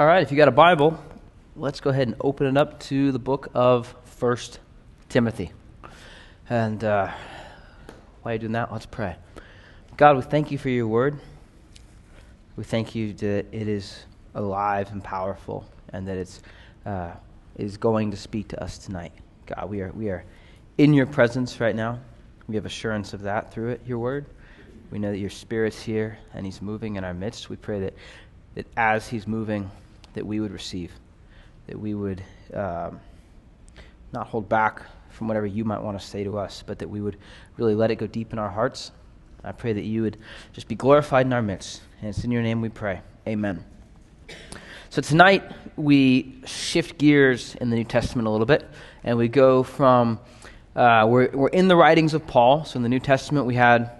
All right, if you got a Bible, let's go ahead and open it up to the book of First Timothy. And uh, while you're doing that, let's pray. God, we thank you for your word. We thank you that it is alive and powerful, and that it's uh, is going to speak to us tonight. God, we are we are in your presence right now. We have assurance of that through it, your word. We know that your spirit's here and he's moving in our midst. We pray that that as he's moving, that we would receive, that we would um, not hold back from whatever you might want to say to us, but that we would really let it go deep in our hearts. I pray that you would just be glorified in our midst. And it's in your name we pray. Amen. So tonight we shift gears in the New Testament a little bit, and we go from, uh, we're, we're in the writings of Paul. So in the New Testament we had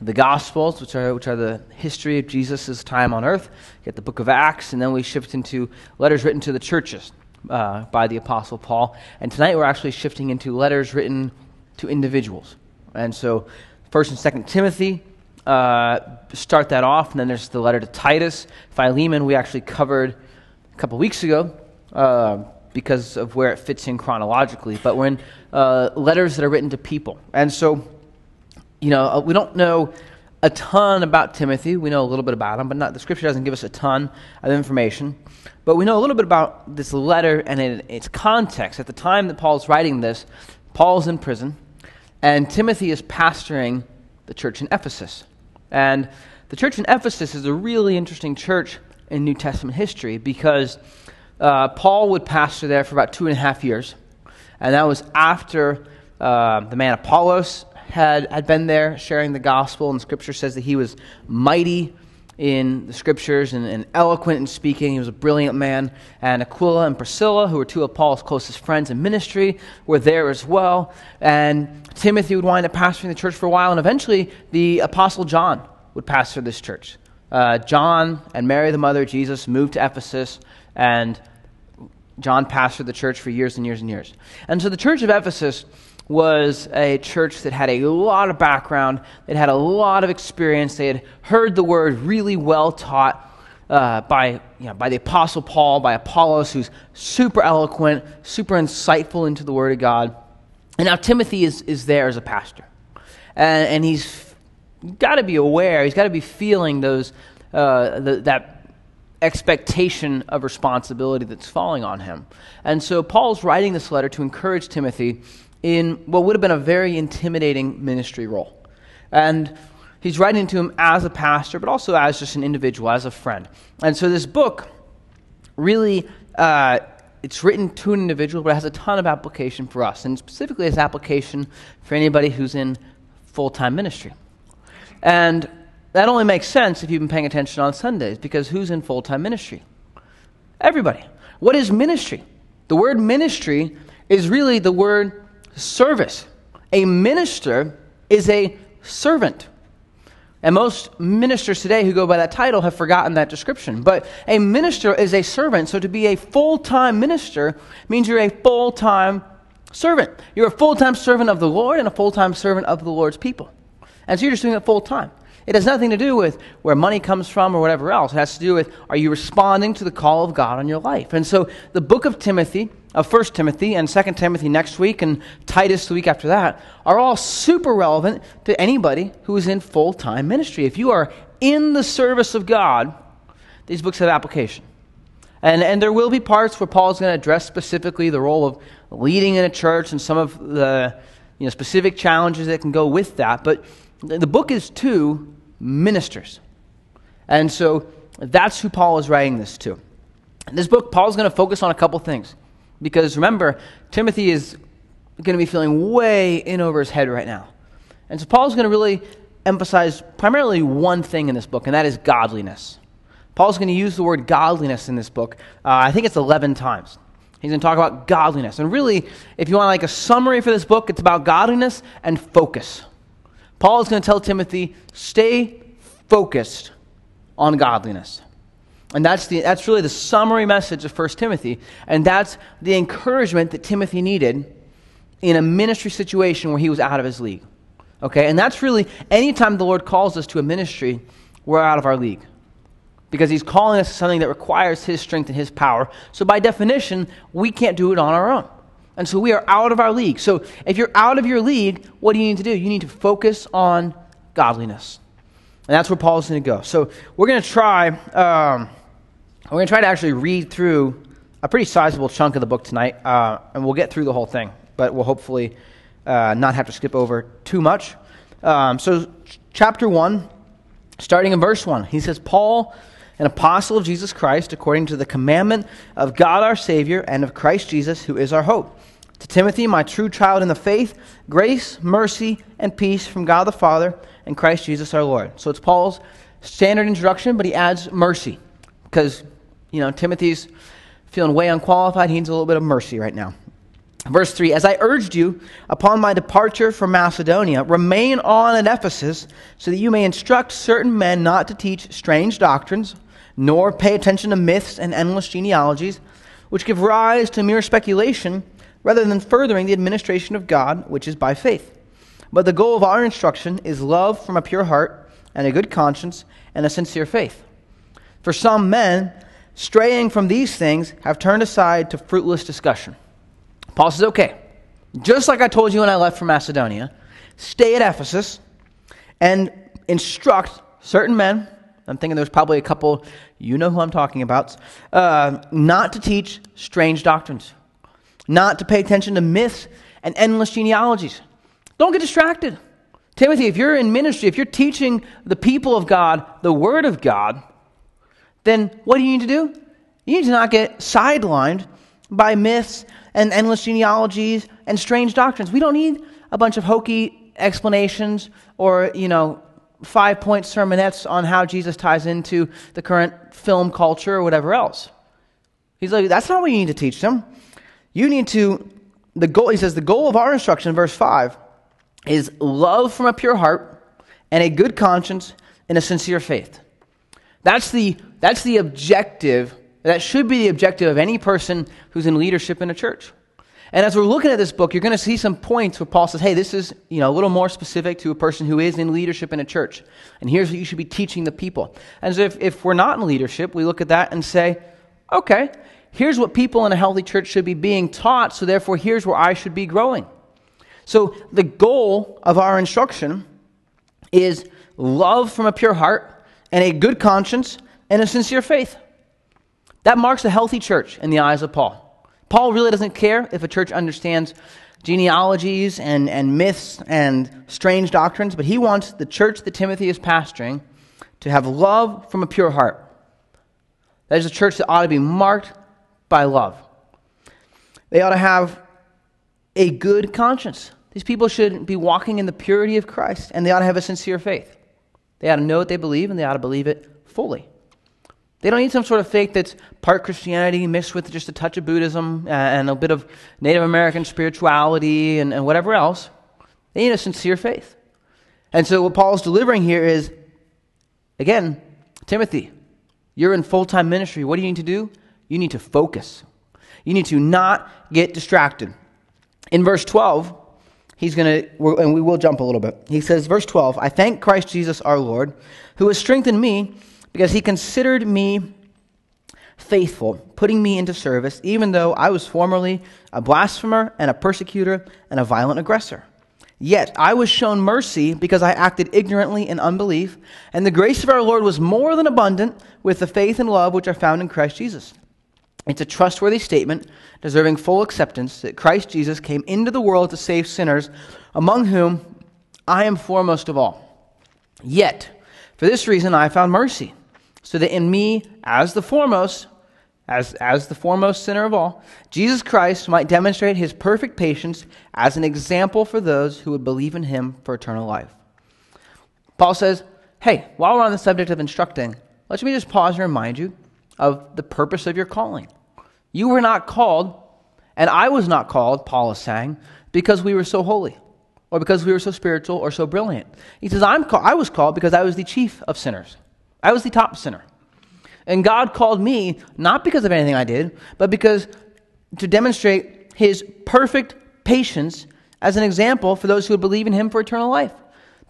the Gospels, which are, which are the history of Jesus' time on earth, get the book of Acts, and then we shift into letters written to the churches uh, by the Apostle Paul. And tonight we're actually shifting into letters written to individuals. And so, 1st and 2nd Timothy uh, start that off, and then there's the letter to Titus. Philemon, we actually covered a couple weeks ago. Uh, because of where it fits in chronologically, but we're in uh, letters that are written to people. And so you know, uh, we don't know a ton about Timothy. We know a little bit about him, but not, the scripture doesn't give us a ton of information. But we know a little bit about this letter and its context. At the time that Paul's writing this, Paul's in prison, and Timothy is pastoring the church in Ephesus. And the church in Ephesus is a really interesting church in New Testament history because uh, Paul would pastor there for about two and a half years. And that was after uh, the man Apollos had, had been there sharing the gospel, and scripture says that he was mighty in the scriptures and, and, eloquent in speaking. He was a brilliant man. And Aquila and Priscilla, who were two of Paul's closest friends in ministry, were there as well. And Timothy would wind up pastoring the church for a while, and eventually the Apostle John would pastor this church. Uh, John and Mary, the mother of Jesus, moved to Ephesus, and John pastored the church for years and years and years. And so the church of Ephesus was a church that had a lot of background, that had a lot of experience. They had heard the word really well taught uh, by, you know, by the Apostle Paul, by Apollos, who's super eloquent, super insightful into the Word of God. And now Timothy is, is there as a pastor. And, and he's got to be aware, he's got to be feeling those, uh, the, that expectation of responsibility that's falling on him. And so Paul's writing this letter to encourage Timothy in what would have been a very intimidating ministry role. And he's writing to him as a pastor, but also as just an individual, as a friend. And so this book really. Uh, it's written to an individual, but it has a ton of application for us, and specifically its application for anybody who's in full time ministry. And that only makes sense if you've been paying attention on Sundays, because who's in full time ministry? Everybody. What is ministry? The word ministry is really the word service. A minister is a servant. And most ministers today who go by that title have forgotten that description. But a minister is a servant. So to be a full time minister means you're a full time servant. You're a full time servant of the Lord and a full time servant of the Lord's people. And so you're just doing it full time. It has nothing to do with where money comes from or whatever else. It has to do with are you responding to the call of God on your life? And so the book of Timothy, of 1 Timothy and 2 Timothy next week and Titus the week after that are all super relevant to anybody who is in full time ministry. If you are in the service of God, these books have application. And, and there will be parts where Paul is going to address specifically the role of leading in a church and some of the you know, specific challenges that can go with that. But the book is to ministers. And so that's who Paul is writing this to. In this book, Paul's going to focus on a couple things. Because remember, Timothy is going to be feeling way in over his head right now. And so Paul's going to really emphasize primarily one thing in this book, and that is godliness. Paul's going to use the word godliness in this book. Uh, I think it's 11 times. He's going to talk about godliness. And really, if you want like a summary for this book, it's about godliness and focus. Paul is going to tell Timothy, stay focused on godliness. And that's, the, that's really the summary message of 1 Timothy. And that's the encouragement that Timothy needed in a ministry situation where he was out of his league. Okay? And that's really, anytime the Lord calls us to a ministry, we're out of our league. because he's calling us to something that requires his strength and his power. So, by definition, we can't do it on our own. And so, we are out of our league. So, if you're out of your league, what do you need to do? You need to focus on godliness. And that's where Paul's going to go. So, we're going to try. Um, we're going to try to actually read through a pretty sizable chunk of the book tonight, uh, and we'll get through the whole thing, but we'll hopefully uh, not have to skip over too much. Um, so, ch- chapter 1, starting in verse 1, he says, Paul, an apostle of Jesus Christ, according to the commandment of God our Savior and of Christ Jesus, who is our hope. To Timothy, my true child in the faith, grace, mercy, and peace from God the Father and Christ Jesus our Lord. So it's Paul's standard introduction, but he adds mercy because, you know, Timothy's feeling way unqualified. He needs a little bit of mercy right now. Verse 3 As I urged you upon my departure from Macedonia, remain on at Ephesus, so that you may instruct certain men not to teach strange doctrines, nor pay attention to myths and endless genealogies, which give rise to mere speculation, rather than furthering the administration of God, which is by faith. But the goal of our instruction is love from a pure heart, and a good conscience, and a sincere faith. For some men, straying from these things, have turned aside to fruitless discussion Paul says, okay, just like I told you when I left for Macedonia, stay at Ephesus and instruct certain men. I'm thinking there's probably a couple, you know who I'm talking about, uh, not to teach strange doctrines, not to pay attention to myths and endless genealogies. Don't get distracted. Timothy, if you're in ministry, if you're teaching the people of God the Word of God, then what do you need to do? You need to not get sidelined by myths and endless genealogies and strange doctrines. We don't need a bunch of hokey explanations or, you know, five point sermonettes on how Jesus ties into the current film culture or whatever else. He's like, that's not what you need to teach them. You need to, the goal, he says, the goal of our instruction, verse 5, is love from a pure heart and a good conscience and a sincere faith. That's the, that's the objective that should be the objective of any person who's in leadership in a church. And as we're looking at this book, you're going to see some points where Paul says, hey, this is you know, a little more specific to a person who is in leadership in a church. And here's what you should be teaching the people. And so if, if we're not in leadership, we look at that and say, okay, here's what people in a healthy church should be being taught, so therefore here's where I should be growing. So the goal of our instruction is love from a pure heart and a good conscience and a sincere faith. That marks a healthy church in the eyes of Paul. Paul really doesn't care if a church understands genealogies and, and myths and strange doctrines, but he wants the church that Timothy is pastoring to have love from a pure heart. That is a church that ought to be marked by love. They ought to have a good conscience. These people should be walking in the purity of Christ, and they ought to have a sincere faith. They ought to know what they believe, and they ought to believe it fully. They don't need some sort of faith that's part Christianity mixed with just a touch of Buddhism uh, and a bit of Native American spirituality and, and whatever else. They need a sincere faith. And so, what Paul's delivering here is again, Timothy, you're in full time ministry. What do you need to do? You need to focus. You need to not get distracted. In verse 12, he's going to, and we will jump a little bit. He says, verse 12, I thank Christ Jesus our Lord, who has strengthened me because he considered me faithful, putting me into service, even though I was formerly a blasphemer and a persecutor and a violent aggressor. Yet I was shown mercy because I acted ignorantly in unbelief, and the grace of our Lord was more than abundant with the faith and love which are found in Christ Jesus. It's a trustworthy statement, deserving full acceptance, that Christ Jesus came into the world to save sinners, among whom I am foremost of all. Yet, for this reason, I found mercy so that in me, as the foremost, as, as the foremost sinner of all, Jesus Christ might demonstrate his perfect patience as an example for those who would believe in him for eternal life. Paul says, Hey, while we're on the subject of instructing, let me just pause and remind you of the purpose of your calling. You were not called, and I was not called, Paul is saying, because we were so holy, or because we were so spiritual, or so brilliant. He says, I'm call- I was called because I was the chief of sinners. I was the top sinner. And God called me not because of anything I did, but because to demonstrate his perfect patience as an example for those who would believe in him for eternal life.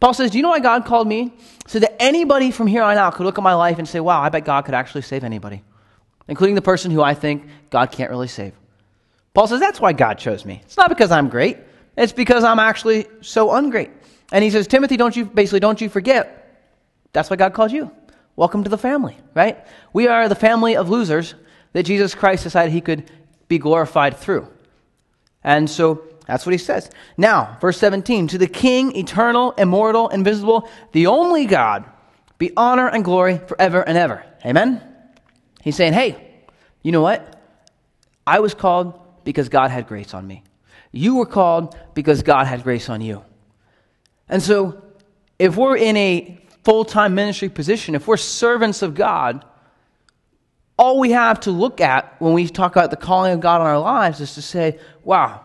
Paul says, Do you know why God called me? So that anybody from here on out could look at my life and say, Wow, I bet God could actually save anybody, including the person who I think God can't really save. Paul says, That's why God chose me. It's not because I'm great, it's because I'm actually so ungreat. And he says, Timothy, don't you, basically, don't you forget, that's why God called you. Welcome to the family, right? We are the family of losers that Jesus Christ decided he could be glorified through. And so that's what he says. Now, verse 17 To the King, eternal, immortal, invisible, the only God, be honor and glory forever and ever. Amen? He's saying, hey, you know what? I was called because God had grace on me. You were called because God had grace on you. And so, if we're in a full time ministry position, if we're servants of God, all we have to look at when we talk about the calling of God on our lives is to say, wow,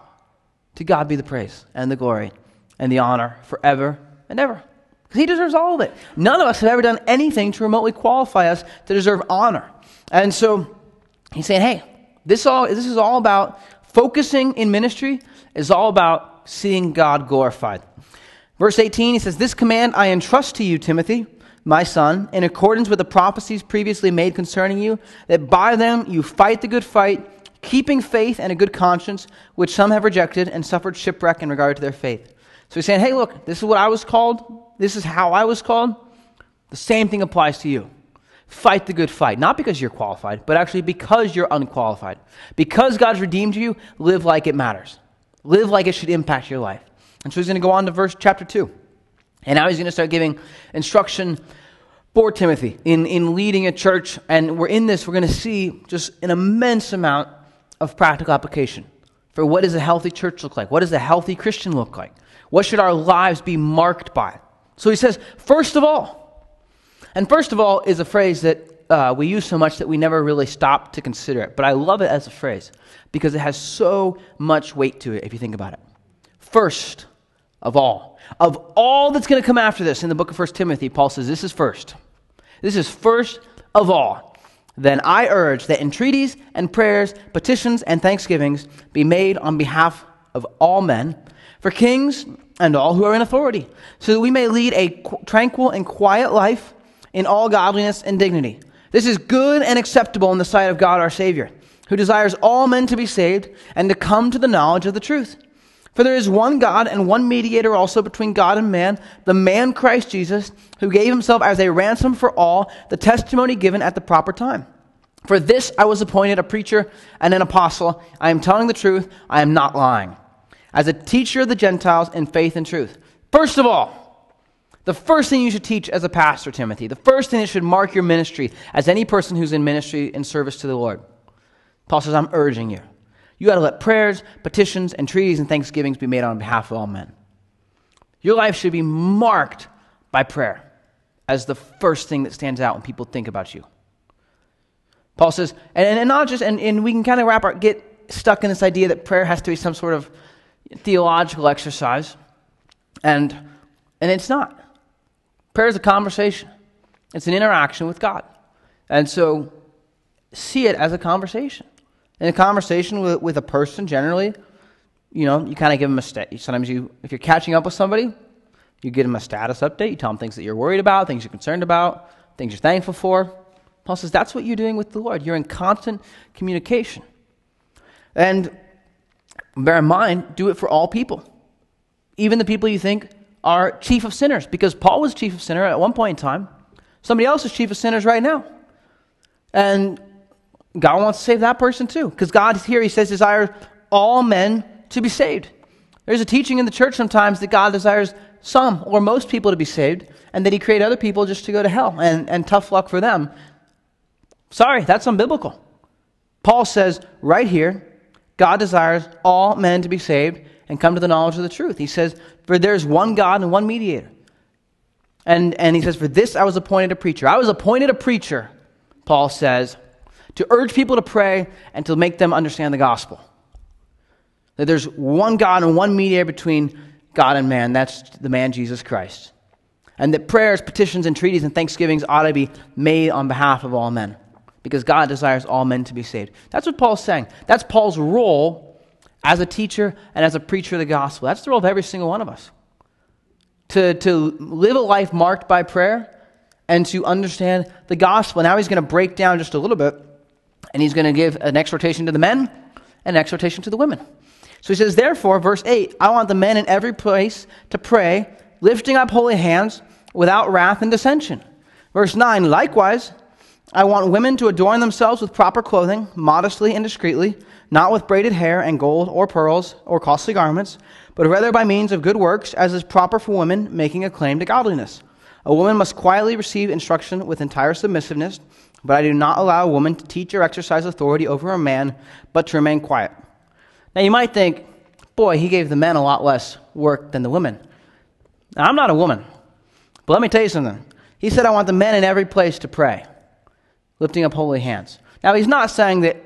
to God be the praise and the glory and the honor forever and ever. Because He deserves all of it. None of us have ever done anything to remotely qualify us to deserve honor. And so He's saying, hey, this, all, this is all about focusing in ministry, is all about seeing God glorified. Verse 18, he says, This command I entrust to you, Timothy, my son, in accordance with the prophecies previously made concerning you, that by them you fight the good fight, keeping faith and a good conscience, which some have rejected and suffered shipwreck in regard to their faith. So he's saying, Hey, look, this is what I was called. This is how I was called. The same thing applies to you. Fight the good fight, not because you're qualified, but actually because you're unqualified. Because God's redeemed you, live like it matters. Live like it should impact your life. And so he's going to go on to verse chapter 2. And now he's going to start giving instruction for Timothy in, in leading a church. And we're in this, we're going to see just an immense amount of practical application for what does a healthy church look like? What does a healthy Christian look like? What should our lives be marked by? So he says, first of all, and first of all is a phrase that uh, we use so much that we never really stop to consider it. But I love it as a phrase because it has so much weight to it if you think about it. First of all. Of all that's going to come after this in the book of 1 Timothy, Paul says this is first. This is first of all. Then I urge that entreaties and prayers, petitions and thanksgivings be made on behalf of all men, for kings and all who are in authority, so that we may lead a tranquil and quiet life in all godliness and dignity. This is good and acceptable in the sight of God our Savior, who desires all men to be saved and to come to the knowledge of the truth. For there is one God and one mediator also between God and man, the man Christ Jesus, who gave himself as a ransom for all, the testimony given at the proper time. For this I was appointed a preacher and an apostle. I am telling the truth, I am not lying. As a teacher of the Gentiles in faith and truth. First of all, the first thing you should teach as a pastor, Timothy, the first thing that should mark your ministry as any person who's in ministry in service to the Lord. Paul says, I'm urging you. You got to let prayers, petitions, entreaties, and thanksgivings be made on behalf of all men. Your life should be marked by prayer as the first thing that stands out when people think about you. Paul says, and, and not just, and, and we can kind of wrap our, get stuck in this idea that prayer has to be some sort of theological exercise, and, and it's not. Prayer is a conversation, it's an interaction with God. And so see it as a conversation in a conversation with, with a person, generally, you know, you kind of give them a stat. Sometimes you, if you're catching up with somebody, you give them a status update. You tell them things that you're worried about, things you're concerned about, things you're thankful for. Paul says that's what you're doing with the Lord. You're in constant communication. And bear in mind, do it for all people, even the people you think are chief of sinners, because Paul was chief of sinner at one point in time. Somebody else is chief of sinners right now. And God wants to save that person too. Because God here, He says, desires all men to be saved. There's a teaching in the church sometimes that God desires some or most people to be saved, and that He created other people just to go to hell, and, and tough luck for them. Sorry, that's unbiblical. Paul says right here, God desires all men to be saved and come to the knowledge of the truth. He says, For there's one God and one mediator. And, and he says, For this I was appointed a preacher. I was appointed a preacher, Paul says, to urge people to pray and to make them understand the gospel. That there's one God and one mediator between God and man. That's the man Jesus Christ. And that prayers, petitions, entreaties, and thanksgivings ought to be made on behalf of all men. Because God desires all men to be saved. That's what Paul's saying. That's Paul's role as a teacher and as a preacher of the gospel. That's the role of every single one of us. to, to live a life marked by prayer and to understand the gospel. Now he's going to break down just a little bit, and he's going to give an exhortation to the men and an exhortation to the women. So he says, Therefore, verse 8, I want the men in every place to pray, lifting up holy hands without wrath and dissension. Verse 9, likewise, I want women to adorn themselves with proper clothing, modestly and discreetly, not with braided hair and gold or pearls or costly garments, but rather by means of good works, as is proper for women making a claim to godliness. A woman must quietly receive instruction with entire submissiveness, but I do not allow a woman to teach or exercise authority over a man, but to remain quiet. Now you might think, boy, he gave the men a lot less work than the women. Now, I'm not a woman, but let me tell you something. He said, I want the men in every place to pray, lifting up holy hands. Now, he's not saying that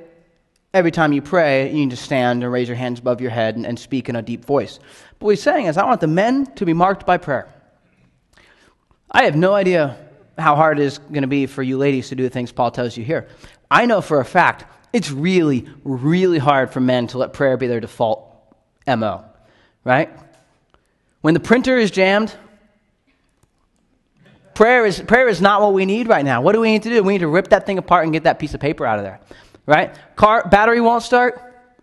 every time you pray, you need to stand and raise your hands above your head and, and speak in a deep voice. But what he's saying is, I want the men to be marked by prayer. I have no idea how hard it is going to be for you ladies to do the things Paul tells you here. I know for a fact it's really, really hard for men to let prayer be their default MO, right? When the printer is jammed, prayer is, prayer is not what we need right now. What do we need to do? We need to rip that thing apart and get that piece of paper out of there, right? Car battery won't start.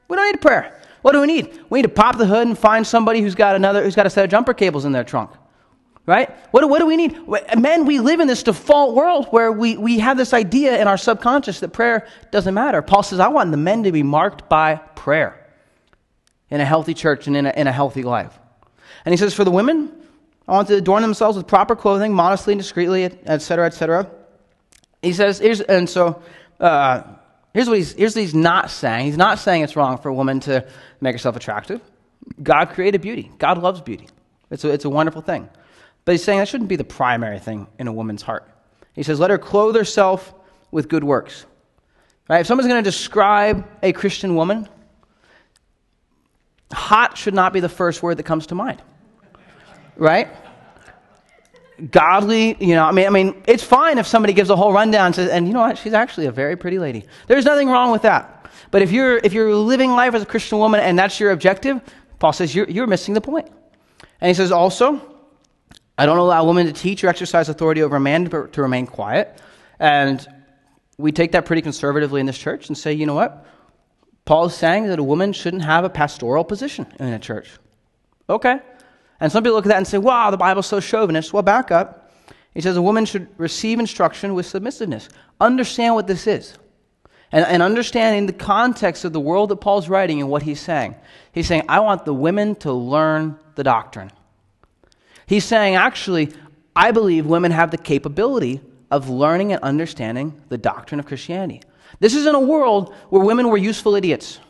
We don't need prayer. What do we need? We need to pop the hood and find somebody who's got another, who's got a set of jumper cables in their trunk right? What, what do we need? Men, we live in this default world where we, we have this idea in our subconscious that prayer doesn't matter. Paul says, I want the men to be marked by prayer in a healthy church and in a, in a healthy life. And he says, for the women, I want to adorn themselves with proper clothing, modestly and discreetly, etc., etc. He says, here's, and so uh, here's, what he's, here's what he's not saying. He's not saying it's wrong for a woman to make herself attractive. God created beauty. God loves beauty. It's a, it's a wonderful thing. But he's saying that shouldn't be the primary thing in a woman's heart. He says, let her clothe herself with good works. Right? If someone's going to describe a Christian woman, hot should not be the first word that comes to mind. Right? Godly, you know, I mean, I mean, it's fine if somebody gives a whole rundown and says, and you know what, she's actually a very pretty lady. There's nothing wrong with that. But if you're if you're living life as a Christian woman and that's your objective, Paul says you're, you're missing the point. And he says also, I don't allow women to teach or exercise authority over a man to, to remain quiet. And we take that pretty conservatively in this church and say, you know what? Paul is saying that a woman shouldn't have a pastoral position in a church. Okay. And some people look at that and say, wow, the Bible's so chauvinist. Well, back up. He says a woman should receive instruction with submissiveness. Understand what this is. And, and understanding the context of the world that Paul's writing and what he's saying. He's saying, I want the women to learn the doctrine. He's saying, actually, I believe women have the capability of learning and understanding the doctrine of Christianity. This is in a world where women were useful idiots,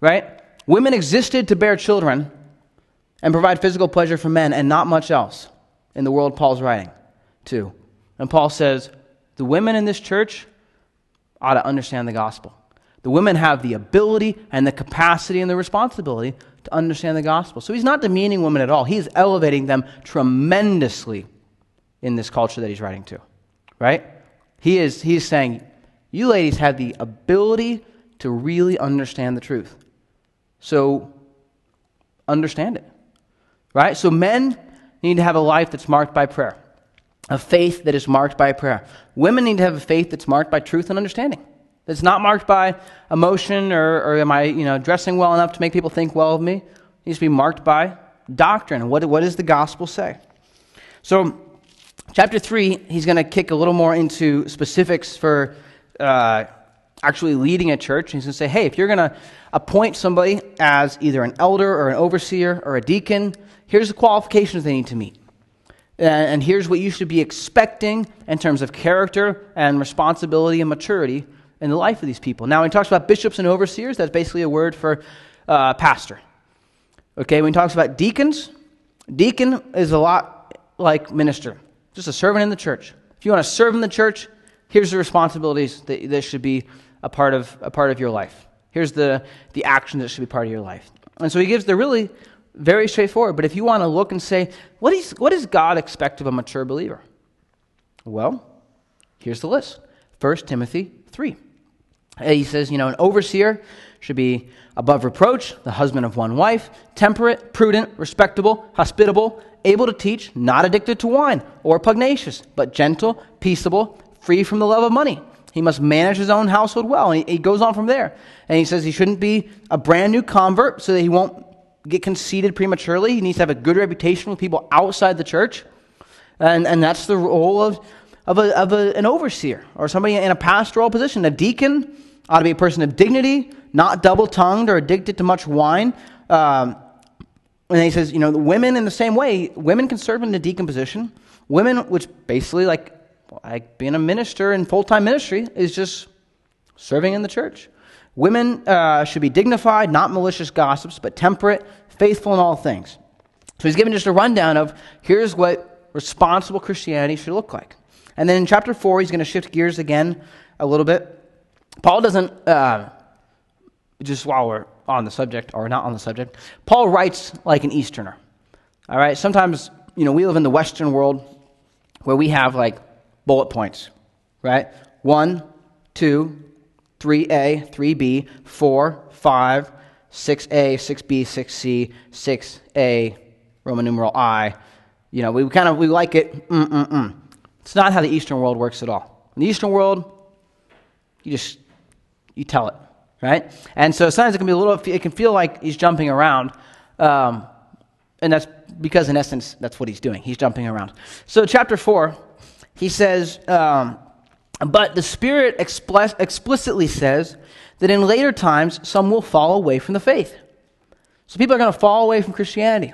right? Women existed to bear children and provide physical pleasure for men and not much else in the world Paul's writing to. And Paul says, the women in this church ought to understand the gospel. The women have the ability and the capacity and the responsibility to understand the gospel. So he's not demeaning women at all. He's elevating them tremendously in this culture that he's writing to. Right? He is he's saying, you ladies have the ability to really understand the truth. So understand it. Right? So men need to have a life that's marked by prayer. A faith that is marked by prayer. Women need to have a faith that's marked by truth and understanding. That's not marked by emotion or, or am I you know, dressing well enough to make people think well of me. It needs to be marked by doctrine. What, what does the gospel say? So, chapter 3, he's going to kick a little more into specifics for uh, actually leading a church. He's going to say, hey, if you're going to appoint somebody as either an elder or an overseer or a deacon, here's the qualifications they need to meet. And here's what you should be expecting in terms of character and responsibility and maturity in the life of these people. Now, when he talks about bishops and overseers, that's basically a word for uh, pastor. Okay, when he talks about deacons, deacon is a lot like minister, just a servant in the church. If you want to serve in the church, here's the responsibilities that, that should be a part of a part of your life. Here's the the actions that should be part of your life. And so he gives the really very straightforward. But if you want to look and say, what, is, what does God expect of a mature believer? Well, here's the list 1 Timothy 3. He says, you know, an overseer should be above reproach, the husband of one wife, temperate, prudent, respectable, hospitable, able to teach, not addicted to wine or pugnacious, but gentle, peaceable, free from the love of money. He must manage his own household well. And he, he goes on from there. And he says he shouldn't be a brand new convert so that he won't get conceited prematurely. He needs to have a good reputation with people outside the church. And, and that's the role of, of, a, of a, an overseer or somebody in a pastoral position. A deacon ought to be a person of dignity, not double tongued or addicted to much wine. Um, and he says, you know, women in the same way, women can serve in the deacon position. Women, which basically, like, like being a minister in full time ministry, is just serving in the church. Women uh, should be dignified, not malicious gossips, but temperate, faithful in all things. So he's giving just a rundown of here's what responsible Christianity should look like. And then in chapter 4, he's going to shift gears again a little bit. Paul doesn't, uh, just while we're on the subject, or not on the subject, Paul writes like an Easterner. All right? Sometimes, you know, we live in the Western world where we have like bullet points, right? One, two, 3A, 3B, 4, 5, 6A, 6B, 6C, 6A, Roman numeral I. You know, we kind of we like it. Mm-mm-mm. It's not how the Eastern world works at all. In the Eastern world, you just you tell it, right? And so sometimes it can be a little. It can feel like he's jumping around, um, and that's because in essence that's what he's doing. He's jumping around. So chapter four, he says. Um, but the Spirit explicitly says that in later times, some will fall away from the faith. So people are going to fall away from Christianity,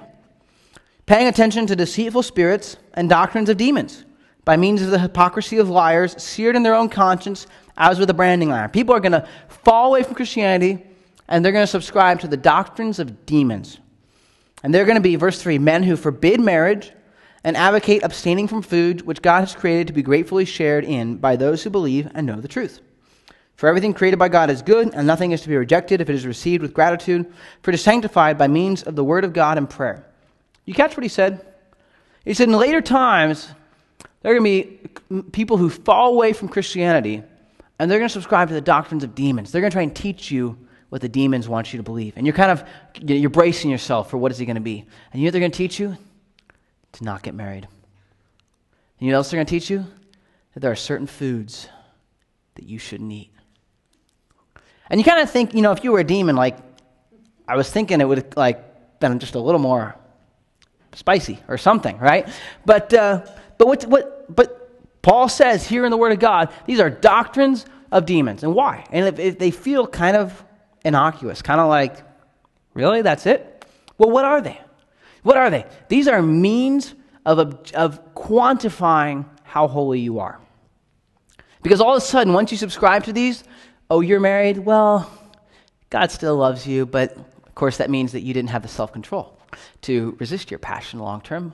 paying attention to deceitful spirits and doctrines of demons by means of the hypocrisy of liars seared in their own conscience as with a branding iron. People are going to fall away from Christianity and they're going to subscribe to the doctrines of demons. And they're going to be, verse 3, men who forbid marriage and advocate abstaining from food which God has created to be gratefully shared in by those who believe and know the truth. For everything created by God is good, and nothing is to be rejected if it is received with gratitude, for it is sanctified by means of the word of God and prayer. You catch what he said? He said, in later times, there are going to be people who fall away from Christianity, and they're going to subscribe to the doctrines of demons. They're going to try and teach you what the demons want you to believe. And you're kind of, you're bracing yourself for what is he going to be. And you know they're going to teach you? to not get married. And you know what else they're going to teach you? That there are certain foods that you shouldn't eat. And you kind of think, you know, if you were a demon, like, I was thinking it would, like, been just a little more spicy or something, right? But, uh, but, what, what, but Paul says here in the Word of God, these are doctrines of demons. And why? And if, if they feel kind of innocuous, kind of like, really, that's it? Well, what are they? What are they? These are means of, of quantifying how holy you are. Because all of a sudden, once you subscribe to these, oh, you're married? Well, God still loves you, but of course, that means that you didn't have the self control to resist your passion long term.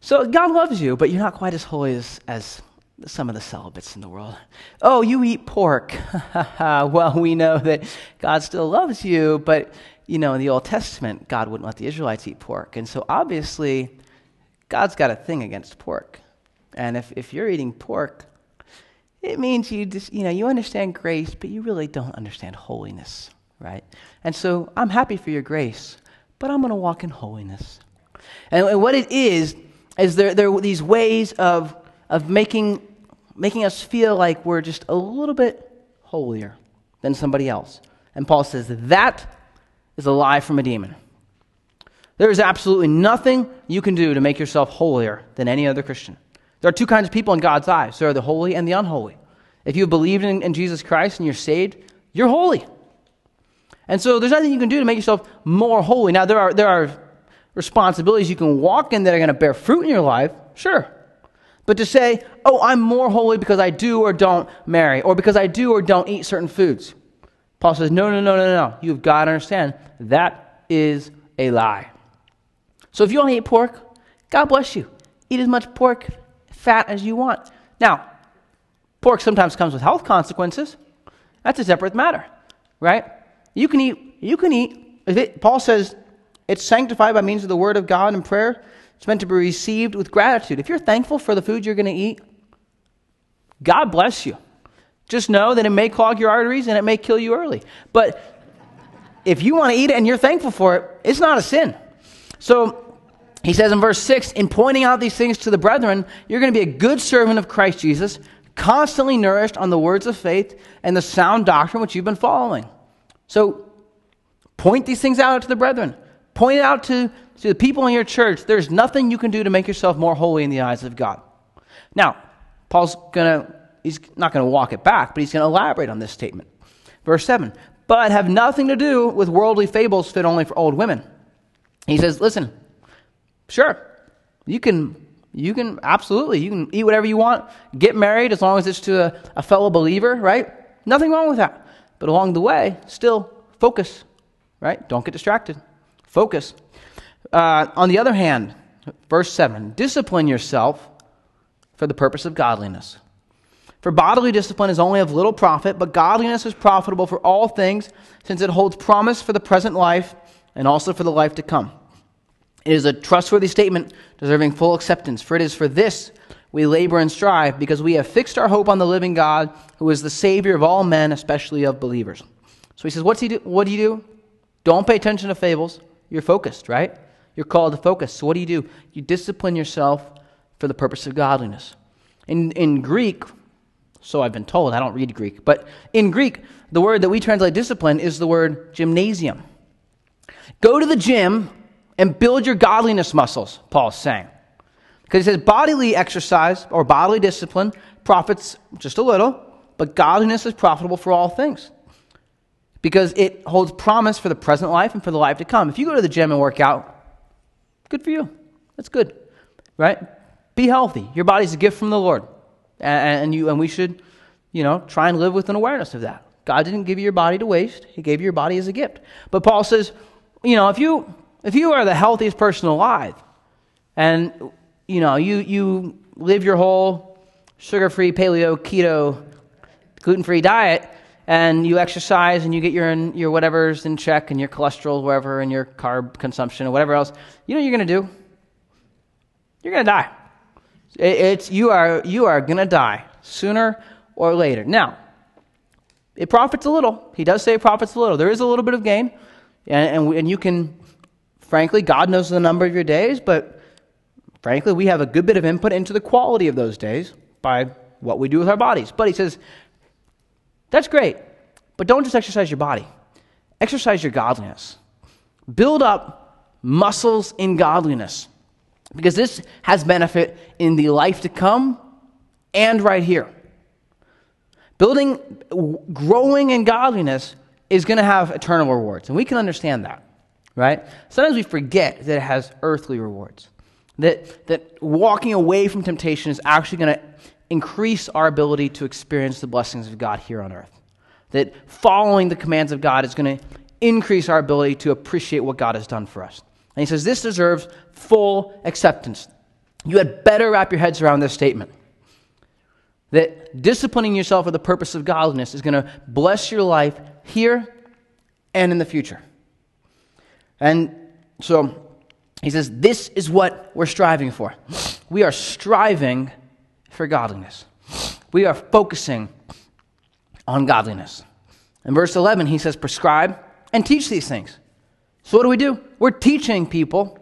So God loves you, but you're not quite as holy as, as some of the celibates in the world. Oh, you eat pork. well, we know that God still loves you, but you know, in the Old Testament, God wouldn't let the Israelites eat pork. And so obviously, God's got a thing against pork. And if, if you're eating pork, it means you just, you know, you understand grace, but you really don't understand holiness, right? And so I'm happy for your grace, but I'm going to walk in holiness. And, and what it is, is there, there are these ways of, of making, making us feel like we're just a little bit holier than somebody else. And Paul says that is a lie from a demon. There is absolutely nothing you can do to make yourself holier than any other Christian. There are two kinds of people in God's eyes there are the holy and the unholy. If you believe in, in Jesus Christ and you're saved, you're holy. And so there's nothing you can do to make yourself more holy. Now, there are, there are responsibilities you can walk in that are going to bear fruit in your life, sure. But to say, oh, I'm more holy because I do or don't marry, or because I do or don't eat certain foods, Paul says, no, no, no, no, no. You've got to understand that is a lie. So if you only eat pork, God bless you. Eat as much pork fat as you want. Now, pork sometimes comes with health consequences. That's a separate matter, right? You can eat, you can eat, it, Paul says it's sanctified by means of the word of God and prayer. It's meant to be received with gratitude. If you're thankful for the food you're going to eat, God bless you. Just know that it may clog your arteries and it may kill you early. But if you want to eat it and you're thankful for it, it's not a sin. So he says in verse 6 In pointing out these things to the brethren, you're going to be a good servant of Christ Jesus, constantly nourished on the words of faith and the sound doctrine which you've been following. So, point these things out to the brethren. Point it out to, to the people in your church. There's nothing you can do to make yourself more holy in the eyes of God. Now, Paul's going to, he's not going to walk it back, but he's going to elaborate on this statement. Verse 7 But have nothing to do with worldly fables fit only for old women. He says, Listen, Sure. You can you can absolutely you can eat whatever you want, get married as long as it's to a, a fellow believer, right? Nothing wrong with that. But along the way, still focus, right? Don't get distracted. Focus. Uh, on the other hand, verse 7 discipline yourself for the purpose of godliness. For bodily discipline is only of little profit, but godliness is profitable for all things, since it holds promise for the present life and also for the life to come. It is a trustworthy statement deserving full acceptance, for it is for this we labor and strive, because we have fixed our hope on the living God, who is the Savior of all men, especially of believers. So he says, What's he do? What do you do? Don't pay attention to fables. You're focused, right? You're called to focus. So what do you do? You discipline yourself for the purpose of godliness. In, in Greek, so I've been told, I don't read Greek, but in Greek, the word that we translate discipline is the word gymnasium. Go to the gym and build your godliness muscles, Paul's saying. Because he says bodily exercise or bodily discipline profits just a little, but godliness is profitable for all things. Because it holds promise for the present life and for the life to come. If you go to the gym and work out, good for you. That's good, right? Be healthy. Your body's a gift from the Lord. And, you, and we should, you know, try and live with an awareness of that. God didn't give you your body to waste, He gave you your body as a gift. But Paul says, you know, if you if you are the healthiest person alive and you know you, you live your whole sugar-free paleo keto gluten-free diet and you exercise and you get your your whatever's in check and your cholesterol wherever and your carb consumption or whatever else you know you're going to do? You're going to die. It, it's you are you are going to die sooner or later. Now it profits a little. He does say it profits a little. There is a little bit of gain and, and, and you can Frankly, God knows the number of your days, but frankly, we have a good bit of input into the quality of those days by what we do with our bodies. But he says, that's great, but don't just exercise your body, exercise your godliness. Build up muscles in godliness because this has benefit in the life to come and right here. Building, growing in godliness is going to have eternal rewards, and we can understand that right? Sometimes we forget that it has earthly rewards. That, that walking away from temptation is actually going to increase our ability to experience the blessings of God here on earth. That following the commands of God is going to increase our ability to appreciate what God has done for us. And he says this deserves full acceptance. You had better wrap your heads around this statement that disciplining yourself for the purpose of godliness is going to bless your life here and in the future. And so he says, This is what we're striving for. We are striving for godliness. We are focusing on godliness. In verse 11, he says, Prescribe and teach these things. So what do we do? We're teaching people,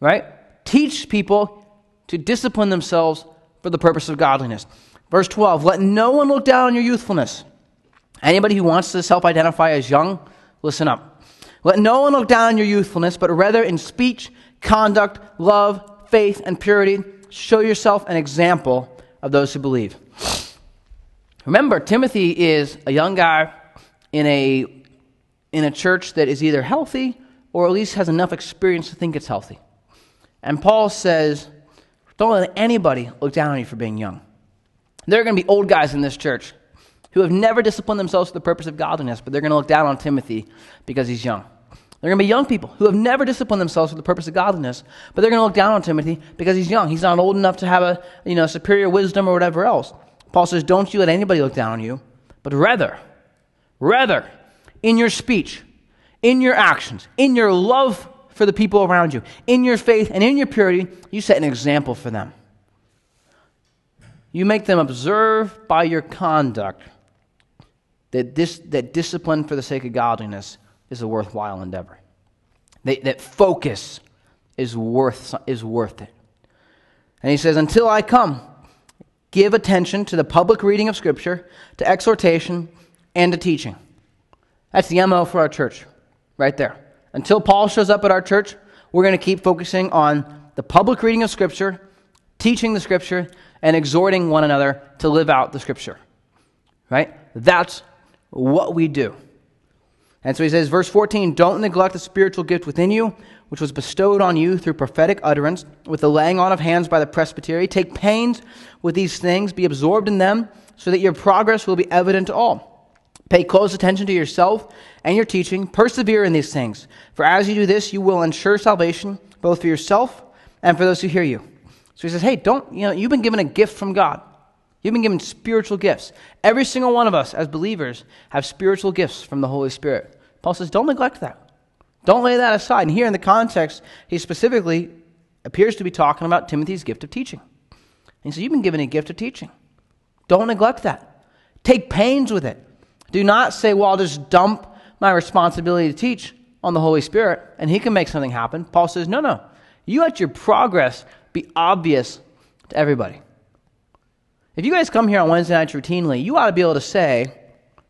right? Teach people to discipline themselves for the purpose of godliness. Verse 12, let no one look down on your youthfulness. Anybody who wants to self identify as young, listen up. Let no one look down on your youthfulness, but rather in speech, conduct, love, faith, and purity, show yourself an example of those who believe. Remember, Timothy is a young guy in a, in a church that is either healthy or at least has enough experience to think it's healthy. And Paul says, Don't let anybody look down on you for being young. There are going to be old guys in this church who have never disciplined themselves for the purpose of godliness, but they're going to look down on Timothy because he's young. There are going to be young people who have never disciplined themselves for the purpose of godliness, but they're going to look down on Timothy because he's young. He's not old enough to have a you know superior wisdom or whatever else. Paul says, "Don't you let anybody look down on you, but rather, rather, in your speech, in your actions, in your love for the people around you, in your faith and in your purity, you set an example for them. You make them observe by your conduct that, this, that discipline for the sake of godliness is a worthwhile endeavor. That, that focus is worth, is worth it. And he says, Until I come, give attention to the public reading of Scripture, to exhortation, and to teaching. That's the MO for our church, right there. Until Paul shows up at our church, we're going to keep focusing on the public reading of Scripture, teaching the Scripture, and exhorting one another to live out the Scripture. Right? That's what we do. And so he says, verse 14, don't neglect the spiritual gift within you, which was bestowed on you through prophetic utterance, with the laying on of hands by the presbytery. Take pains with these things, be absorbed in them, so that your progress will be evident to all. Pay close attention to yourself and your teaching. Persevere in these things. For as you do this, you will ensure salvation, both for yourself and for those who hear you. So he says, hey, don't, you know, you've been given a gift from God. You've been given spiritual gifts. Every single one of us as believers have spiritual gifts from the Holy Spirit. Paul says, don't neglect that. Don't lay that aside. And here in the context, he specifically appears to be talking about Timothy's gift of teaching. And he says, You've been given a gift of teaching. Don't neglect that. Take pains with it. Do not say, Well, I'll just dump my responsibility to teach on the Holy Spirit and he can make something happen. Paul says, No, no. You let your progress be obvious to everybody. If you guys come here on Wednesday nights routinely, you ought to be able to say,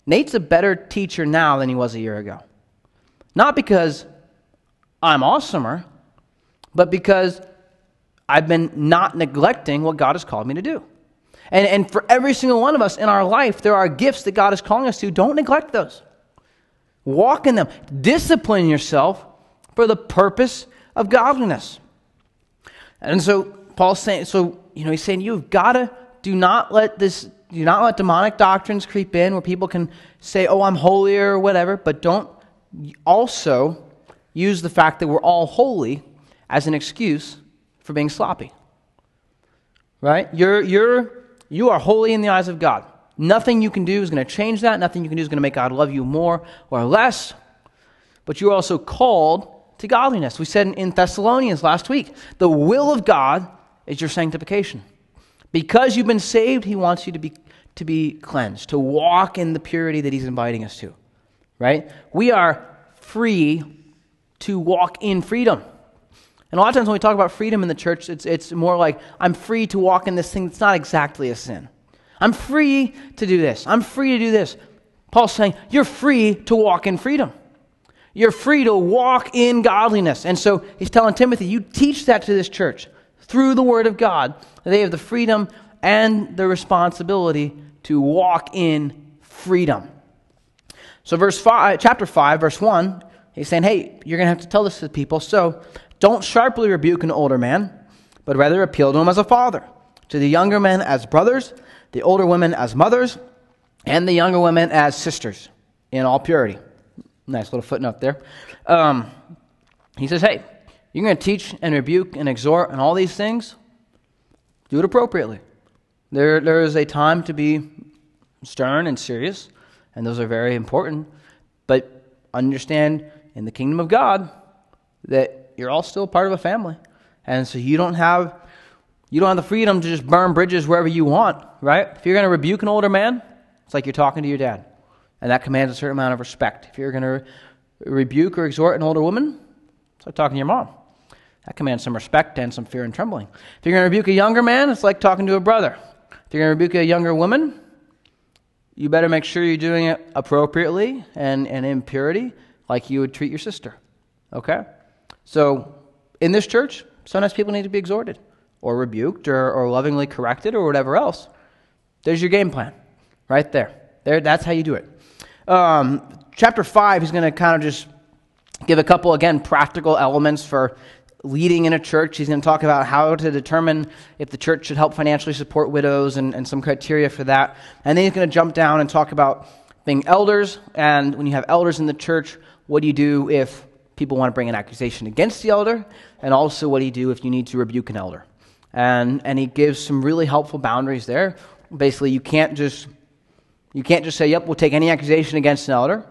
Nate's a better teacher now than he was a year ago. Not because I'm awesomer, but because I've been not neglecting what God has called me to do. And, and for every single one of us in our life, there are gifts that God is calling us to. Don't neglect those. Walk in them. Discipline yourself for the purpose of godliness. And so Paul's saying, so, you know, he's saying you've got to do not let this, do not let demonic doctrines creep in where people can say, oh, I'm holier or whatever, but don't also use the fact that we're all holy as an excuse for being sloppy. Right? You're, you're, you are holy in the eyes of God. Nothing you can do is going to change that. Nothing you can do is going to make God love you more or less. But you're also called to godliness. We said in Thessalonians last week the will of God is your sanctification. Because you've been saved, He wants you to be, to be cleansed, to walk in the purity that He's inviting us to. Right? We are free to walk in freedom. And a lot of times when we talk about freedom in the church, it's, it's more like, I'm free to walk in this thing that's not exactly a sin. I'm free to do this. I'm free to do this. Paul's saying, You're free to walk in freedom. You're free to walk in godliness. And so he's telling Timothy, You teach that to this church through the Word of God. They have the freedom and the responsibility to walk in freedom. So, verse five, chapter 5, verse 1, he's saying, Hey, you're going to have to tell this to people. So, don't sharply rebuke an older man, but rather appeal to him as a father, to the younger men as brothers, the older women as mothers, and the younger women as sisters in all purity. Nice little footnote there. Um, he says, Hey, you're going to teach and rebuke and exhort and all these things. Do it appropriately. There, there is a time to be stern and serious, and those are very important. But understand in the kingdom of God that you're all still part of a family. And so you don't have you don't have the freedom to just burn bridges wherever you want, right? If you're going to rebuke an older man, it's like you're talking to your dad. And that commands a certain amount of respect. If you're going to rebuke or exhort an older woman, it's like talking to your mom. That commands some respect and some fear and trembling. If you're going to rebuke a younger man, it's like talking to a brother. If you're going to rebuke a younger woman, you better make sure you're doing it appropriately and, and in purity, like you would treat your sister. Okay? So, in this church, sometimes people need to be exhorted or rebuked or, or lovingly corrected or whatever else. There's your game plan right there. there that's how you do it. Um, chapter 5, he's going to kind of just give a couple, again, practical elements for leading in a church. He's going to talk about how to determine if the church should help financially support widows and, and some criteria for that. And then he's going to jump down and talk about being elders. And when you have elders in the church, what do you do if people want to bring an accusation against the elder? And also, what do you do if you need to rebuke an elder? And, and he gives some really helpful boundaries there. Basically, you can't just you can't just say, "Yep, we'll take any accusation against an elder."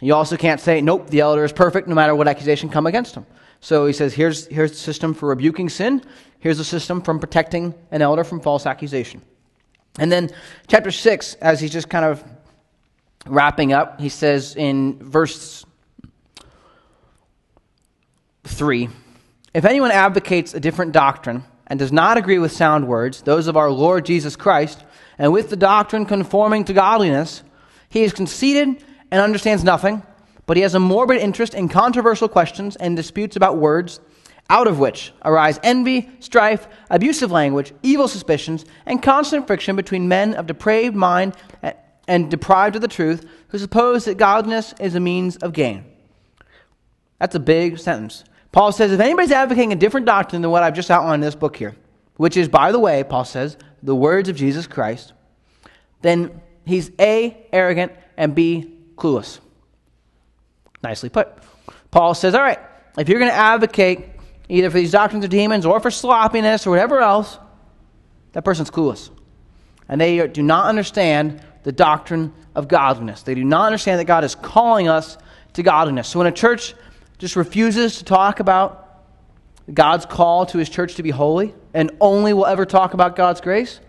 You also can't say, "Nope, the elder is perfect, no matter what accusation come against him." So he says, here's, here's the system for rebuking sin. Here's the system from protecting an elder from false accusation. And then, chapter 6, as he's just kind of wrapping up, he says in verse 3 If anyone advocates a different doctrine and does not agree with sound words, those of our Lord Jesus Christ, and with the doctrine conforming to godliness, he is conceited and understands nothing, but he has a morbid interest in controversial questions and disputes about words, out of which arise envy, strife, abusive language, evil suspicions, and constant friction between men of depraved mind and deprived of the truth, who suppose that godliness is a means of gain. That's a big sentence. Paul says if anybody's advocating a different doctrine than what I've just outlined in this book here, which is, by the way, Paul says, the words of Jesus Christ, then he's A, arrogant, and B, clueless. Nicely put. Paul says, all right, if you're going to advocate either for these doctrines of demons or for sloppiness or whatever else, that person's clueless. And they do not understand the doctrine of godliness. They do not understand that God is calling us to godliness. So when a church just refuses to talk about God's call to his church to be holy and only will ever talk about God's grace,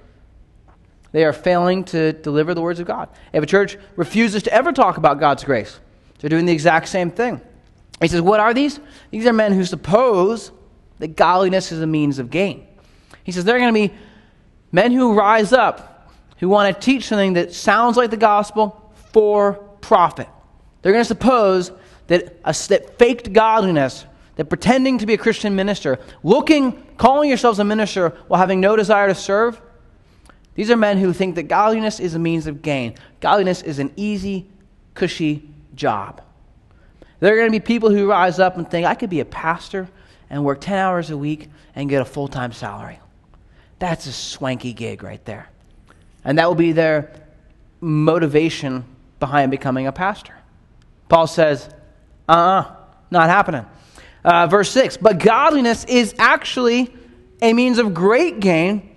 they are failing to deliver the words of God. If a church refuses to ever talk about God's grace, they're doing the exact same thing. He says, What are these? These are men who suppose that godliness is a means of gain. He says, They're going to be men who rise up, who want to teach something that sounds like the gospel for profit. They're going to suppose that, a, that faked godliness that pretending to be a Christian minister, looking, calling yourselves a minister while having no desire to serve, these are men who think that godliness is a means of gain. Godliness is an easy, cushy job. There are going to be people who rise up and think, I could be a pastor and work 10 hours a week and get a full time salary. That's a swanky gig right there. And that will be their motivation behind becoming a pastor. Paul says, uh uh-uh, uh, not happening. Uh, verse 6 But godliness is actually a means of great gain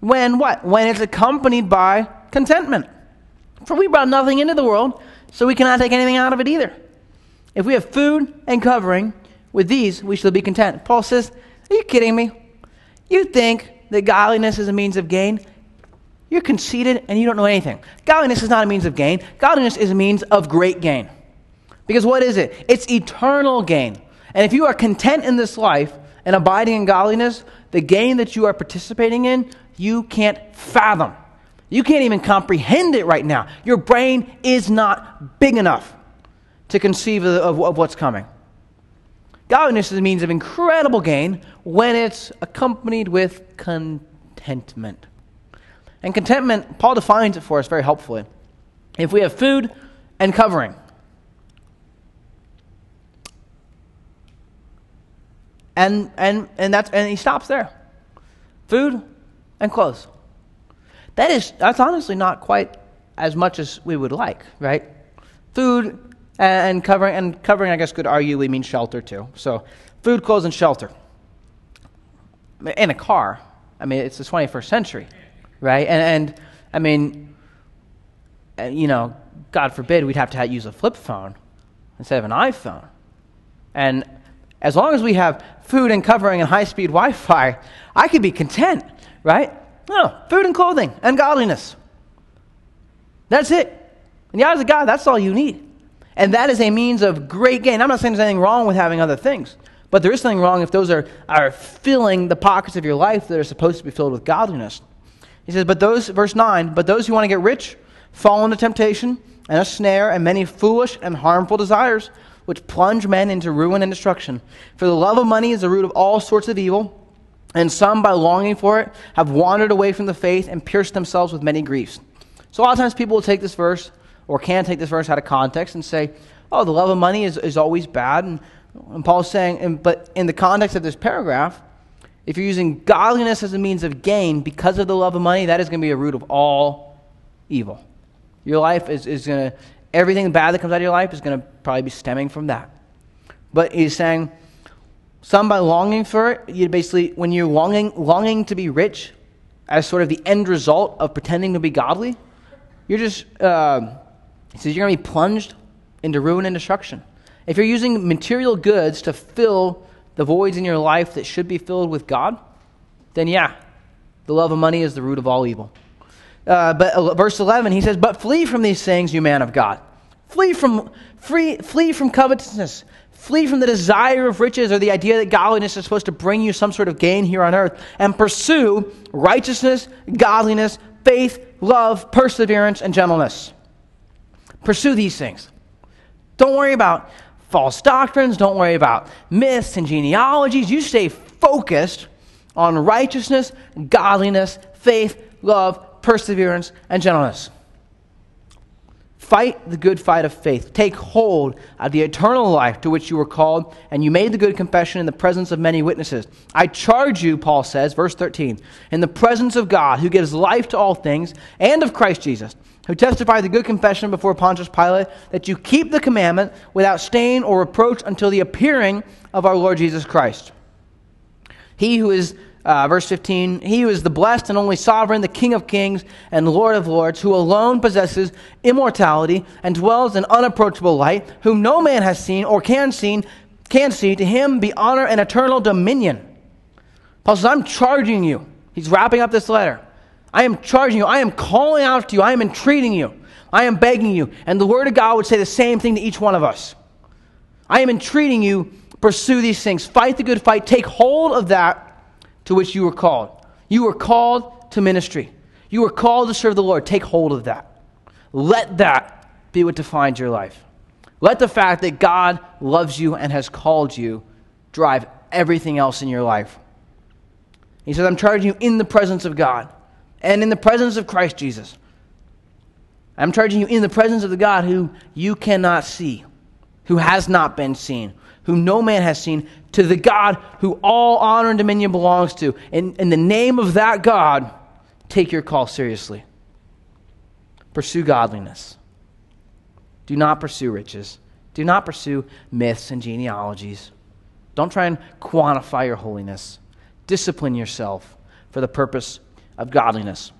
when what? When it's accompanied by contentment. For we brought nothing into the world, so we cannot take anything out of it either. If we have food and covering, with these we shall be content. Paul says, Are you kidding me? You think that godliness is a means of gain? You're conceited and you don't know anything. Godliness is not a means of gain, godliness is a means of great gain. Because what is it? It's eternal gain. And if you are content in this life and abiding in godliness, the gain that you are participating in, you can't fathom. You can't even comprehend it right now. Your brain is not big enough to conceive of, of, of what's coming. Godliness is a means of incredible gain when it's accompanied with contentment. And contentment, Paul defines it for us very helpfully. If we have food and covering, And, and, and, that's, and he stops there. Food and clothes. That is, that's honestly not quite as much as we would like, right? Food and covering, and covering, I guess, could argue we mean shelter too. So, food, clothes, and shelter. In a car, I mean, it's the 21st century, right? And, and I mean, uh, you know, God forbid we'd have to use a flip phone instead of an iPhone. And as long as we have food and covering and high speed Wi Fi, I could be content, right? No, food and clothing and godliness. That's it. In the eyes of God, that's all you need. And that is a means of great gain. I'm not saying there's anything wrong with having other things, but there is something wrong if those are, are filling the pockets of your life that are supposed to be filled with godliness. He says, but those, verse 9, but those who want to get rich fall into temptation and a snare and many foolish and harmful desires which plunge men into ruin and destruction. For the love of money is the root of all sorts of evil, and some, by longing for it, have wandered away from the faith and pierced themselves with many griefs. So, a lot of times people will take this verse, or can take this verse out of context, and say, oh, the love of money is, is always bad. And, and Paul's saying, and, but in the context of this paragraph, if you're using godliness as a means of gain because of the love of money, that is going to be a root of all evil. Your life is, is going to everything bad that comes out of your life is going to probably be stemming from that. But he's saying, some by longing for it, you basically, when you're longing, longing to be rich as sort of the end result of pretending to be godly, you're just, uh, says, you're going to be plunged into ruin and destruction. If you're using material goods to fill the voids in your life that should be filled with God, then yeah, the love of money is the root of all evil. Uh, but uh, verse 11, he says, But flee from these things, you man of God. Flee from, free, flee from covetousness. Flee from the desire of riches or the idea that godliness is supposed to bring you some sort of gain here on earth and pursue righteousness, godliness, faith, love, perseverance, and gentleness. Pursue these things. Don't worry about false doctrines. Don't worry about myths and genealogies. You stay focused on righteousness, godliness, faith, love, perseverance, and gentleness. Fight the good fight of faith. Take hold of the eternal life to which you were called, and you made the good confession in the presence of many witnesses. I charge you, Paul says, verse 13, in the presence of God, who gives life to all things, and of Christ Jesus, who testified the good confession before Pontius Pilate, that you keep the commandment without stain or reproach until the appearing of our Lord Jesus Christ. He who is uh, verse 15, he who is the blessed and only sovereign, the King of kings and Lord of lords, who alone possesses immortality and dwells in unapproachable light, whom no man has seen or can, seen, can see, to him be honor and eternal dominion. Paul says, I'm charging you. He's wrapping up this letter. I am charging you. I am calling out to you. I am entreating you. I am begging you. And the Word of God would say the same thing to each one of us. I am entreating you, pursue these things. Fight the good fight. Take hold of that to which you were called. You were called to ministry. You were called to serve the Lord. Take hold of that. Let that be what defines your life. Let the fact that God loves you and has called you drive everything else in your life. He says, I'm charging you in the presence of God and in the presence of Christ Jesus. I'm charging you in the presence of the God who you cannot see, who has not been seen, whom no man has seen, to the God who all honor and dominion belongs to. In, in the name of that God, take your call seriously. Pursue godliness. Do not pursue riches. Do not pursue myths and genealogies. Don't try and quantify your holiness. Discipline yourself for the purpose of godliness.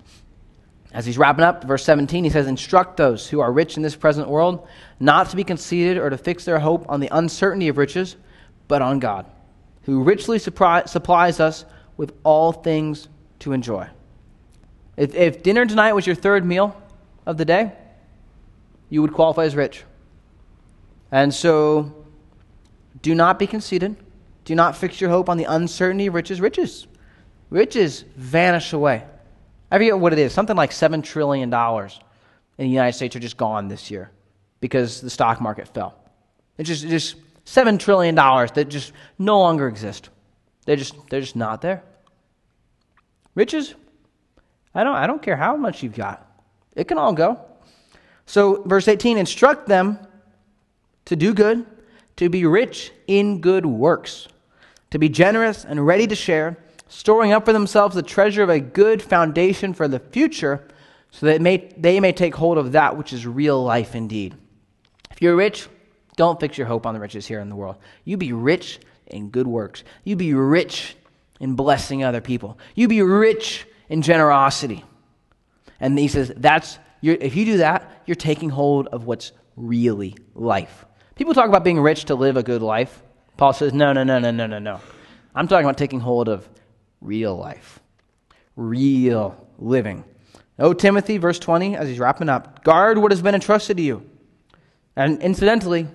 As he's wrapping up, verse 17, he says, Instruct those who are rich in this present world not to be conceited or to fix their hope on the uncertainty of riches, but on God, who richly supplies us with all things to enjoy. If, if dinner tonight was your third meal of the day, you would qualify as rich. And so, do not be conceited. Do not fix your hope on the uncertainty of riches. Riches, riches vanish away. I forget what it is. Something like $7 trillion in the United States are just gone this year because the stock market fell. It's just, just $7 trillion that just no longer exist. They're just, they're just not there. Riches, I don't, I don't care how much you've got, it can all go. So, verse 18 instruct them to do good, to be rich in good works, to be generous and ready to share storing up for themselves the treasure of a good foundation for the future, so that may, they may take hold of that which is real life indeed. If you're rich, don't fix your hope on the riches here in the world. You be rich in good works. You be rich in blessing other people. You be rich in generosity. And he says, that's if you do that, you're taking hold of what's really life. People talk about being rich to live a good life. Paul says, no, no, no, no, no, no, no. I'm talking about taking hold of real life, real living. Oh, Timothy, verse 20, as he's wrapping up, guard what has been entrusted to you. And incidentally,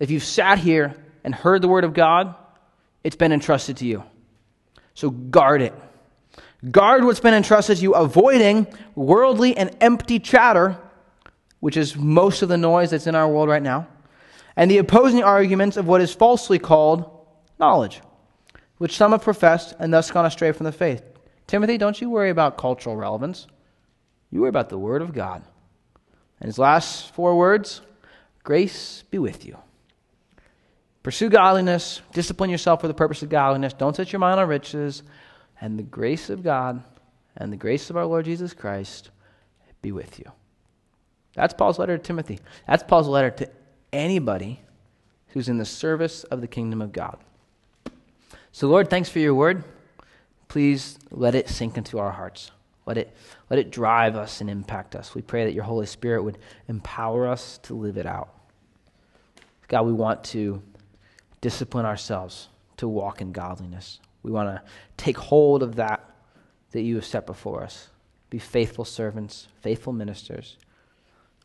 if you've sat here and heard the word of God, it's been entrusted to you. So guard it. Guard what's been entrusted to you, avoiding worldly and empty chatter, which is most of the noise that's in our world right now, and the opposing arguments of what is falsely called knowledge which some have professed and thus gone astray from the faith. Timothy, don't you worry about cultural relevance. You worry about the Word of God. And his last four words grace be with you. Pursue godliness, discipline yourself for the purpose of godliness. Don't set your mind on riches. And the grace of God and the grace of our Lord Jesus Christ be with you. That's Paul's letter to Timothy. That's Paul's letter to anybody who's in the service of the kingdom of God. So, Lord, thanks for your word. Please let it sink into our hearts. Let it, let it drive us and impact us. We pray that your Holy Spirit would empower us to live it out. God, we want to discipline ourselves to walk in godliness. We want to take hold of that that you have set before us. Be faithful servants, faithful ministers.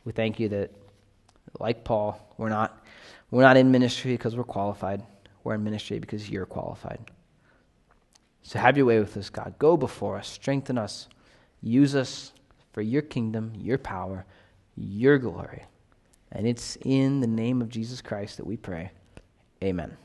We thank you that like Paul, we're not, we're not in ministry because we're qualified. We're in ministry because you're qualified. So have your way with us, God. Go before us, strengthen us, use us for your kingdom, your power, your glory. And it's in the name of Jesus Christ that we pray. Amen.